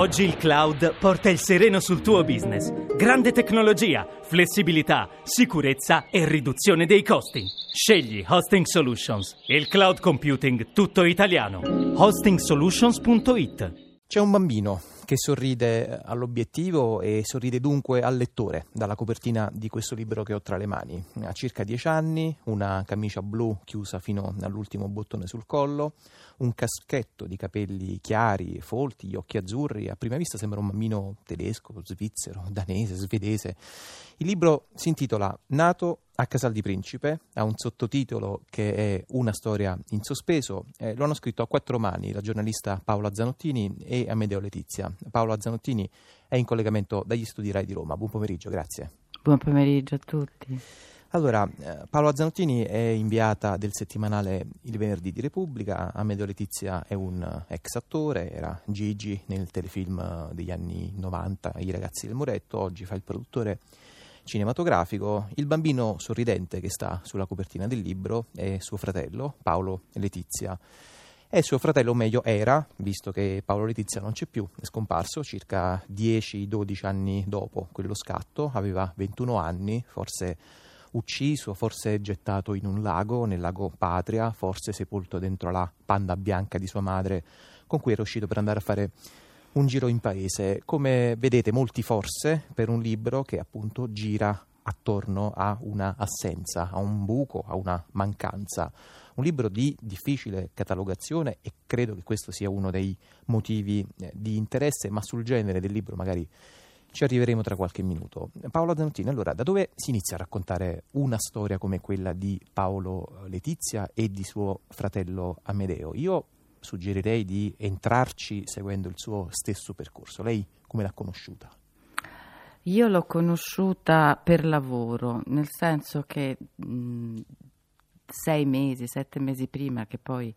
Oggi il cloud porta il sereno sul tuo business. Grande tecnologia, flessibilità, sicurezza e riduzione dei costi. Scegli Hosting Solutions, il cloud computing tutto italiano. hostingsolutions.it C'è un bambino che sorride all'obiettivo e sorride dunque al lettore dalla copertina di questo libro che ho tra le mani. Ha circa dieci anni, una camicia blu chiusa fino all'ultimo bottone sul collo, un caschetto di capelli chiari, folti, gli occhi azzurri. A prima vista sembra un bambino tedesco, svizzero, danese, svedese. Il libro si intitola Nato a Casal di Principe, ha un sottotitolo che è Una storia in sospeso. Eh, lo hanno scritto a quattro mani la giornalista Paola Zanottini e Amedeo Letizia. Paola Zanottini è in collegamento dagli studi RAI di Roma. Buon pomeriggio, grazie. Buon pomeriggio a tutti. Allora, eh, Paola Zanottini è inviata del settimanale Il Venerdì di Repubblica, Amedeo Letizia è un ex attore, era Gigi nel telefilm degli anni 90, I ragazzi del Muretto, oggi fa il produttore cinematografico. Il bambino sorridente che sta sulla copertina del libro è suo fratello, Paolo Letizia. E suo fratello, o meglio era, visto che Paolo Letizia non c'è più, è scomparso circa 10-12 anni dopo quello scatto, aveva 21 anni, forse ucciso, forse gettato in un lago, nel lago Patria, forse sepolto dentro la panda bianca di sua madre, con cui era uscito per andare a fare un giro in paese. Come vedete, molti forse per un libro che appunto gira attorno a una assenza, a un buco, a una mancanza. Un libro di difficile catalogazione e credo che questo sia uno dei motivi eh, di interesse, ma sul genere del libro magari ci arriveremo tra qualche minuto. Paolo Zanottini, allora, da dove si inizia a raccontare una storia come quella di Paolo Letizia e di suo fratello Amedeo? Io suggerirei di entrarci seguendo il suo stesso percorso. Lei come l'ha conosciuta? Io l'ho conosciuta per lavoro, nel senso che mh, sei mesi, sette mesi prima che poi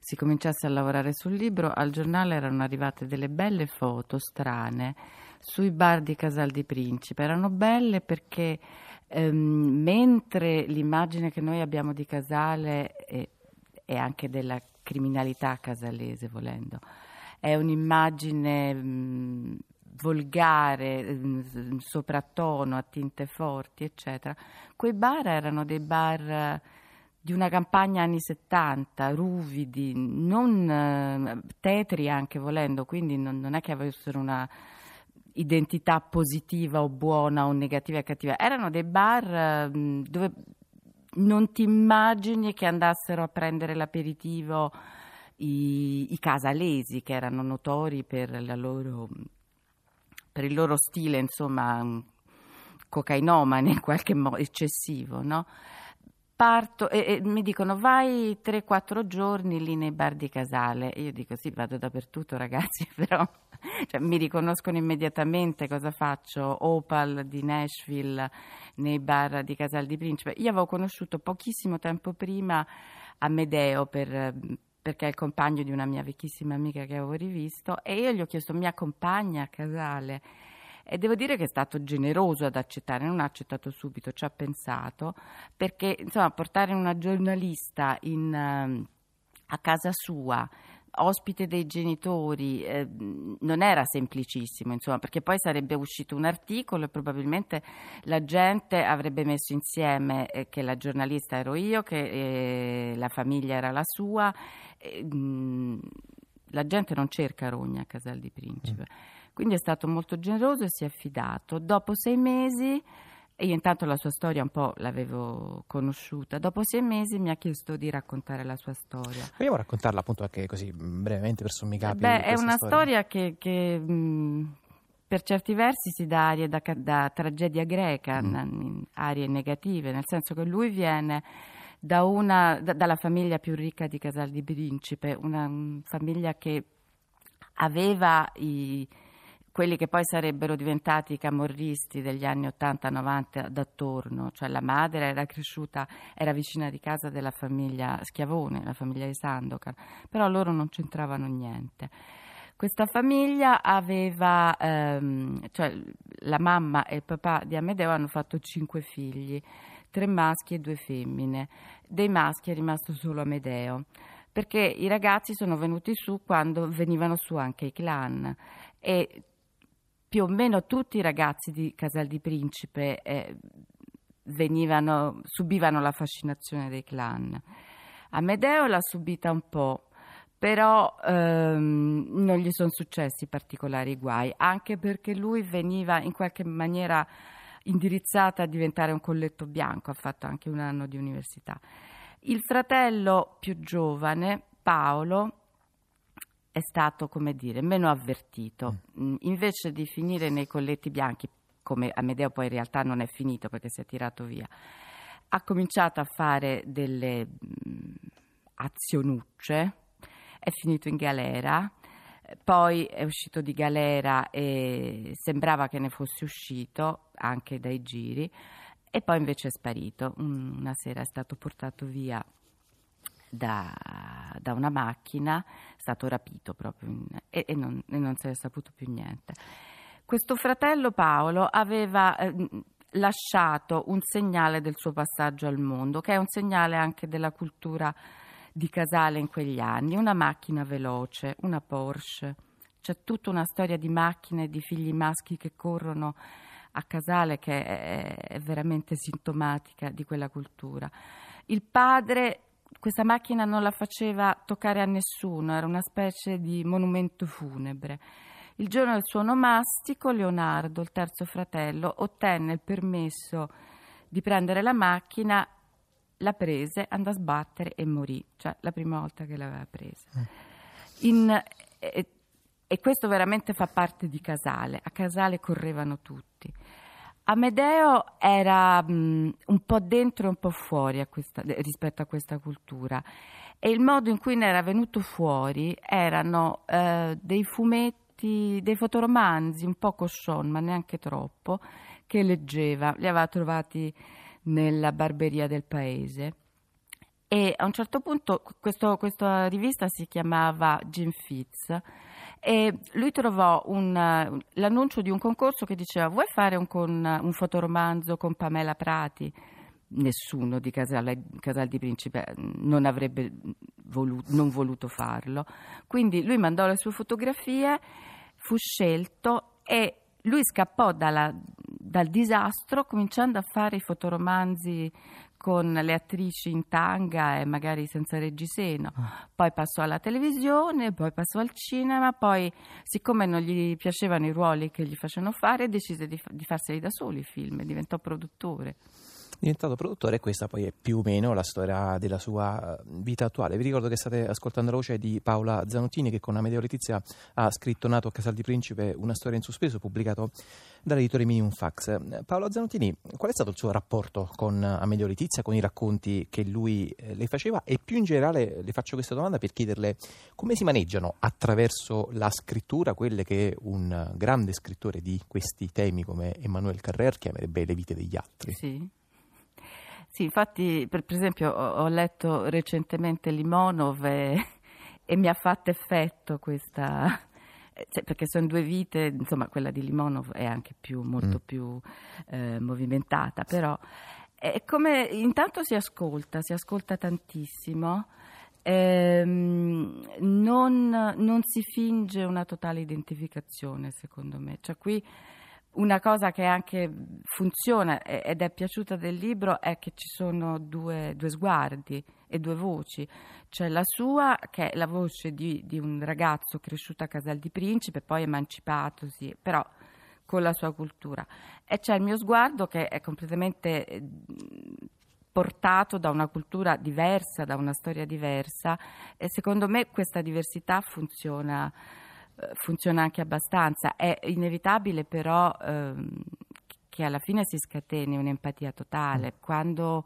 si cominciasse a lavorare sul libro, al giornale erano arrivate delle belle foto strane sui bar di Casal di Principe. Erano belle perché ehm, mentre l'immagine che noi abbiamo di Casale e, e anche della criminalità casalese, volendo. È un'immagine mh, volgare, mh, sopratono, a tinte forti, eccetera. Quei bar erano dei bar di una campagna anni 70, ruvidi, non eh, tetri anche volendo, quindi non, non è che avessero una identità positiva o buona o negativa e cattiva, erano dei bar mh, dove non ti immagini che andassero a prendere l'aperitivo i, i casalesi che erano notori per, loro, per, il loro stile, insomma, cocainomane in qualche modo eccessivo, no? Parto e, e, mi dicono vai 3-4 giorni lì nei bar di Casale. io dico sì, vado dappertutto ragazzi, però cioè, mi riconoscono immediatamente cosa faccio. Opal di Nashville nei bar di Casal di Principe. Io avevo conosciuto pochissimo tempo prima Amedeo per, perché è il compagno di una mia vecchissima amica che avevo rivisto e io gli ho chiesto mi accompagna a Casale e devo dire che è stato generoso ad accettare, non ha accettato subito, ci ha pensato, perché insomma portare una giornalista in, uh, a casa sua ospite dei genitori eh, non era semplicissimo, insomma, perché poi sarebbe uscito un articolo e probabilmente la gente avrebbe messo insieme eh, che la giornalista ero io, che eh, la famiglia era la sua. Mh, la gente non cerca rogna a Casal di Principe. Mm. Quindi è stato molto generoso e si è affidato. Dopo sei mesi e io intanto la sua storia un po' l'avevo conosciuta. Dopo sei mesi mi ha chiesto di raccontare la sua storia. Vogliamo raccontarla appunto anche così brevemente per sommi capi? Beh, è una storia, storia che, che mh, per certi versi si dà arie da, da tragedia greca, mm. arie negative, nel senso che lui viene da una, da, dalla famiglia più ricca di Casal di Principe, una um, famiglia che aveva i quelli che poi sarebbero diventati i camorristi degli anni 80-90 d'attorno, cioè la madre era cresciuta, era vicina di casa della famiglia Schiavone, la famiglia di Sandokan, però loro non c'entravano niente. Questa famiglia aveva, ehm, cioè la mamma e il papà di Amedeo hanno fatto cinque figli, tre maschi e due femmine. Dei maschi è rimasto solo Amedeo. perché i ragazzi sono venuti su quando venivano su anche i clan e più o meno tutti i ragazzi di Casal di Principe eh, venivano, subivano la fascinazione dei clan. Amedeo l'ha subita un po', però ehm, non gli sono successi particolari guai, anche perché lui veniva in qualche maniera indirizzata a diventare un colletto bianco, ha fatto anche un anno di università. Il fratello più giovane, Paolo, è stato, come dire, meno avvertito. Mm. mm. Invece di finire nei colletti bianchi, come Amedeo poi in realtà non è finito perché si è tirato via, ha cominciato a fare delle mm, azionucce, è finito in galera, poi è uscito di galera e sembrava che ne fosse uscito anche dai giri e poi invece è sparito. Una sera è stato portato via da, da una macchina, è stato rapito proprio in, e, e, non, e, non, se è saputo più niente. Questo fratello Paolo aveva eh, lasciato un segnale del suo passaggio al mondo, che è un segnale anche della cultura di Casale in quegli anni, una macchina veloce, una Porsche. C'è tutta una storia di macchine, di figli maschi che corrono a Casale che è veramente sintomatica di quella cultura. Il padre questa macchina non la faceva toccare a nessuno, era una specie di monumento funebre. Il giorno del suo onomastico, Leonardo, il terzo fratello, ottenne il permesso di prendere la macchina la prese, andò a sbattere e morì, cioè la prima volta che l'aveva presa. Mm. In, e, e, questo veramente fa parte di Casale, a Casale correvano tutti. Amedeo era mh, un po' dentro e un po' fuori a questa, rispetto a questa cultura e il modo in cui ne era venuto fuori erano eh, dei fumetti, dei fotoromanzi un po' coscion, ma neanche troppo, che leggeva, li aveva trovati nella barberia del paese. E a un certo punto questa rivista si chiamava Jim Fitz e lui trovò un, l'annuncio di un concorso che diceva vuoi fare un, con, un fotoromanzo con Pamela Prati? Nessuno di Casal, Casal di Principe non avrebbe voluto, non voluto farlo. Quindi lui mandò le sue fotografie, fu scelto e lui scappò dalla, dal disastro cominciando a fare i fotoromanzi con le attrici in tanga e magari senza reggiseno, ah. poi passò alla televisione, poi passò al cinema, poi siccome non gli piacevano i ruoli che gli facevano fare decise di, di farseli da soli i film, diventò produttore diventato produttore e questa poi è più o meno la storia della sua eh, vita attuale. Vi ricordo che state ascoltando la voce di Paola Zanottini che con Amedeo Letizia ha scritto Nato a Casal di Principe, una storia in sospeso pubblicato dall'editore Minimum Fax. Paola Zanottini, qual è stato il suo rapporto con Amedeo Letizia, con i racconti che lui eh, le faceva e più in generale le faccio questa domanda per chiederle come si maneggiano attraverso la scrittura quelle che un grande scrittore di questi temi come Emmanuel Carrer chiamerebbe le vite degli altri. Sì. Sì, infatti, per, per esempio, ho, ho, letto recentemente Limonov e, e mi ha fatto effetto questa, eh, cioè, perché sono due vite, insomma quella di Limonov è anche più, molto mm. più eh, movimentata, però è come intanto si ascolta, si ascolta tantissimo, ehm, non, non, si finge una totale identificazione secondo me, cioè qui una cosa che anche funziona ed è piaciuta del libro è che ci sono due, due sguardi e due voci. C'è la sua, che è la voce di, di, un ragazzo cresciuto a Casal di Principe, poi emancipatosi, però con la sua cultura. E c'è il mio sguardo che è completamente eh, portato da una cultura diversa, da una storia diversa e secondo me questa diversità funziona funziona anche abbastanza. È inevitabile però ehm, che alla fine si scateni un'empatia totale. Mm. Quando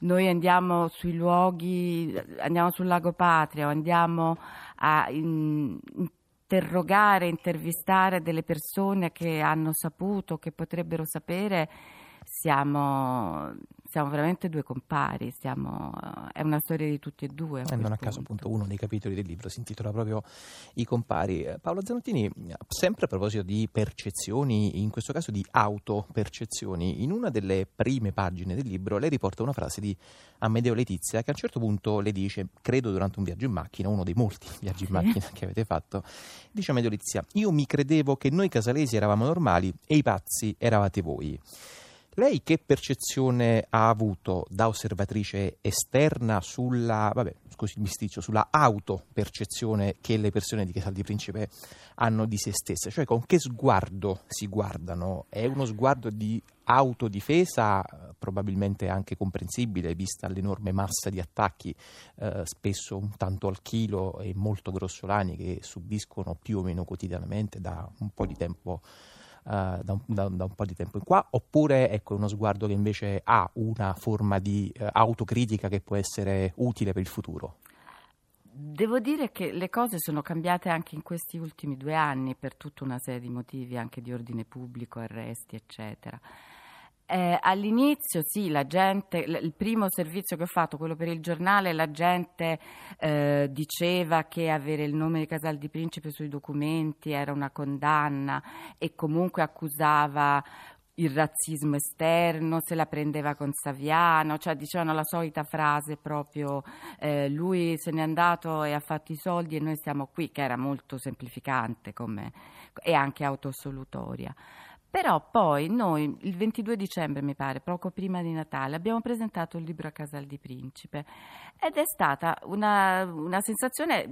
noi andiamo sui luoghi, andiamo sul lago Patria o andiamo a in, interrogare, intervistare delle persone che hanno saputo, che potrebbero sapere, siamo, siamo veramente due compari, siamo, è una storia di tutti e due. Eh, non a caso appunto uno dei capitoli del libro si intitola proprio I compari. Eh, Paolo Zanottini, sempre a proposito di percezioni, in questo caso di autopercezioni, in una delle prime pagine del libro lei riporta una frase di Amedeo Letizia che a un certo punto le dice, credo durante un viaggio in macchina, uno dei molti viaggi in macchina che avete fatto, dice Amedeo Letizia, io mi credevo che noi casalesi eravamo normali e i pazzi eravate voi. Lei che percezione ha avuto da osservatrice esterna sulla, vabbè, scusi il misticcio, sulla autopercezione che le persone di Casal di Principe hanno di se stesse? Cioè con che sguardo si guardano? È uno sguardo di autodifesa, probabilmente anche comprensibile, vista l'enorme massa di attacchi, eh, spesso un tanto al chilo e molto grossolani, che subiscono più o meno quotidianamente da un po' di tempo da, un, da, da, un, po' di tempo in qua, oppure ecco, uno sguardo che invece ha una forma di uh, autocritica che può essere utile per il futuro? Devo dire che le cose sono cambiate anche in questi ultimi due anni per tutta una serie di motivi, anche di ordine pubblico, arresti, eccetera. Eh, all'inizio sì, la gente, il primo servizio che ho fatto, quello per il giornale, la gente eh, diceva che avere il nome di Casal di Principe sui documenti era una condanna e comunque accusava il razzismo esterno, se la prendeva con Saviano, cioè dicevano la solita frase proprio eh, lui se n'è andato e ha fatto i soldi e noi siamo qui, che era molto semplificante come, e anche autosolutoria. Però poi noi il 22 dicembre, mi pare, poco prima di Natale, abbiamo presentato il libro a Casal di Principe ed è stata una, una sensazione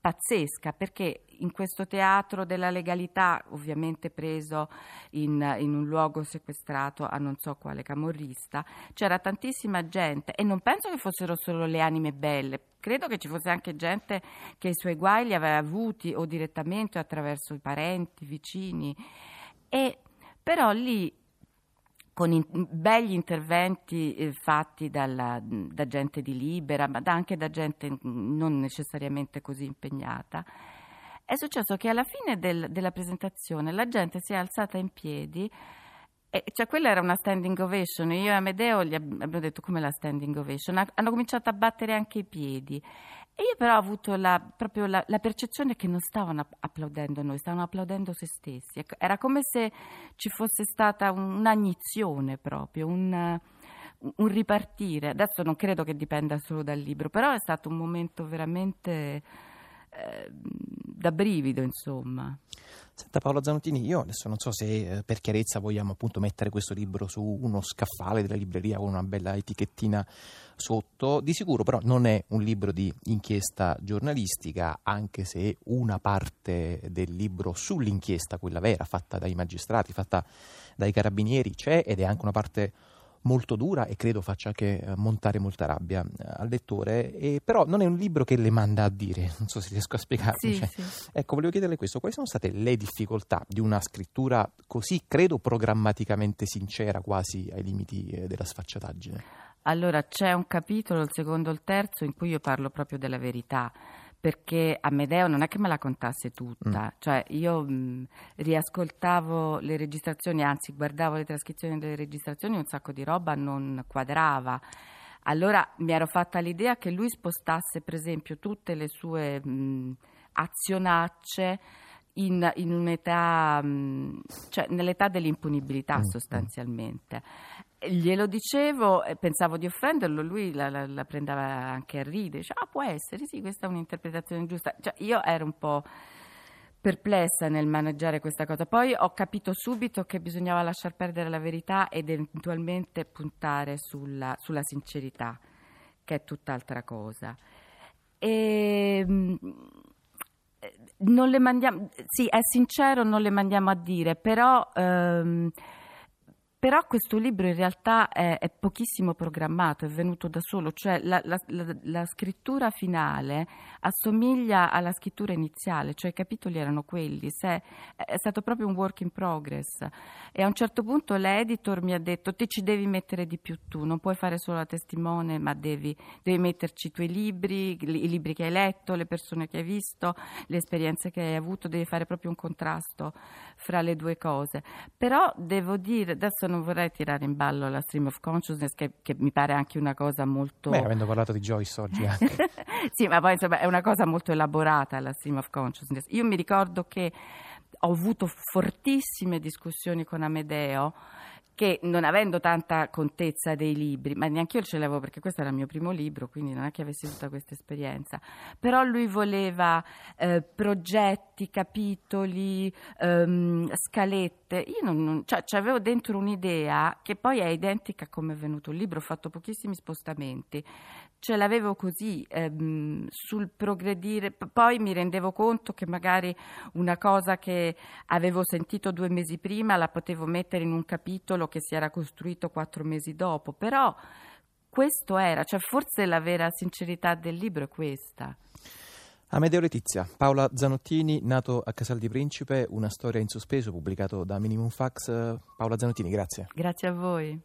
pazzesca perché in questo teatro della legalità, ovviamente preso in, in, un luogo sequestrato a non so quale camorrista, c'era tantissima gente e non penso che fossero solo le anime belle, credo che ci fosse anche gente che i suoi guai li aveva avuti o direttamente o attraverso i parenti, vicini. E però lì con in, begli interventi eh, fatti dalla, da gente di libera, ma anche da gente non necessariamente così impegnata, è successo che alla fine del, della presentazione la gente si è alzata in piedi. E, cioè quella era una standing ovation, io e Amedeo gli abbiamo detto come la standing ovation, hanno cominciato a battere anche i piedi e io però ho avuto la, proprio la, la, percezione che non stavano applaudendo noi, stavano applaudendo se stessi. Ecco, era come se ci fosse stata un'agnizione proprio, un, un ripartire. Adesso non credo che dipenda solo dal libro, però è stato un momento veramente eh, da brivido, insomma. Senta Paolo Zanottini, io adesso non so se eh, per chiarezza vogliamo appunto mettere questo libro su uno scaffale della libreria con una bella etichettina sotto, di sicuro però non è un libro di inchiesta giornalistica, anche se una parte del libro sull'inchiesta, quella vera, fatta dai magistrati, fatta dai carabinieri, c'è ed è anche una parte molto dura e credo faccia anche eh, montare molta rabbia eh, al lettore, e, però non è un libro che le manda a dire, non so se riesco a spiegarmi. Sì, cioè, sì. Ecco, volevo chiederle questo, quali sono state le difficoltà di una scrittura così, credo, programmaticamente sincera, quasi ai limiti eh, della sfacciataggine? Allora, c'è un capitolo, il secondo e il terzo, in cui io parlo proprio della verità perché Amedeo non è che me la contasse tutta, mm. cioè io mh, riascoltavo le registrazioni, anzi guardavo le trascrizioni delle registrazioni, un sacco di roba non quadrava. Allora mi ero fatta l'idea che lui spostasse per esempio tutte le sue mh, azionacce in, in un'età, mh, cioè nell'età dell'impunibilità mm. sostanzialmente. Glielo dicevo e pensavo di offenderlo, lui la, la, la prendeva anche a ridere, diceva, ah può essere, sì, questa è un'interpretazione giusta. Cioè, io ero un po' perplessa nel maneggiare questa cosa, poi ho capito subito che bisognava lasciar perdere la verità ed eventualmente puntare sulla, sulla sincerità, che è tutt'altra cosa. E, ehm, non le mandiamo, sì, è sincero, non le mandiamo a dire, però... Ehm, però questo libro in realtà è, è, pochissimo programmato, è venuto da solo, cioè la, la, la, la, scrittura finale assomiglia alla scrittura iniziale, cioè i capitoli erano quelli, se, è stato proprio un work in progress e a un certo punto l'editor mi ha detto ti ci devi mettere di più tu, non puoi fare solo la testimone ma devi, devi metterci i tuoi libri, i libri che hai letto, le persone che hai visto, le esperienze che hai avuto, devi fare proprio un contrasto fra le due cose. Però devo dire, adesso non vorrei tirare in ballo la stream of consciousness, che, che mi pare anche una cosa molto... Beh, avendo parlato di Joyce oggi anche. sì, ma poi insomma è una cosa molto elaborata la stream of consciousness. Io mi ricordo che ho avuto fortissime discussioni con Amedeo che non avendo tanta contezza dei libri, ma neanche io ce l'avevo perché questo era il mio primo libro, quindi non è che avessi tutta questa esperienza, però lui voleva eh, progetti, capitoli, ehm, scalette, io non, non cioè, avevo dentro un'idea che poi è identica a come è venuto. Il libro, ho fatto pochissimi spostamenti, ce l'avevo così ehm, sul progredire, poi mi rendevo conto che magari una cosa che avevo sentito due mesi prima la potevo mettere in un capitolo che si era costruito quattro mesi dopo, però questo era, cioè forse la vera sincerità del libro è questa. Amedeo Letizia, Paola Zanottini, nato a Casal di Principe, una storia in sospeso pubblicato da Minimum Fax. Paola Zanottini, grazie. Grazie a voi.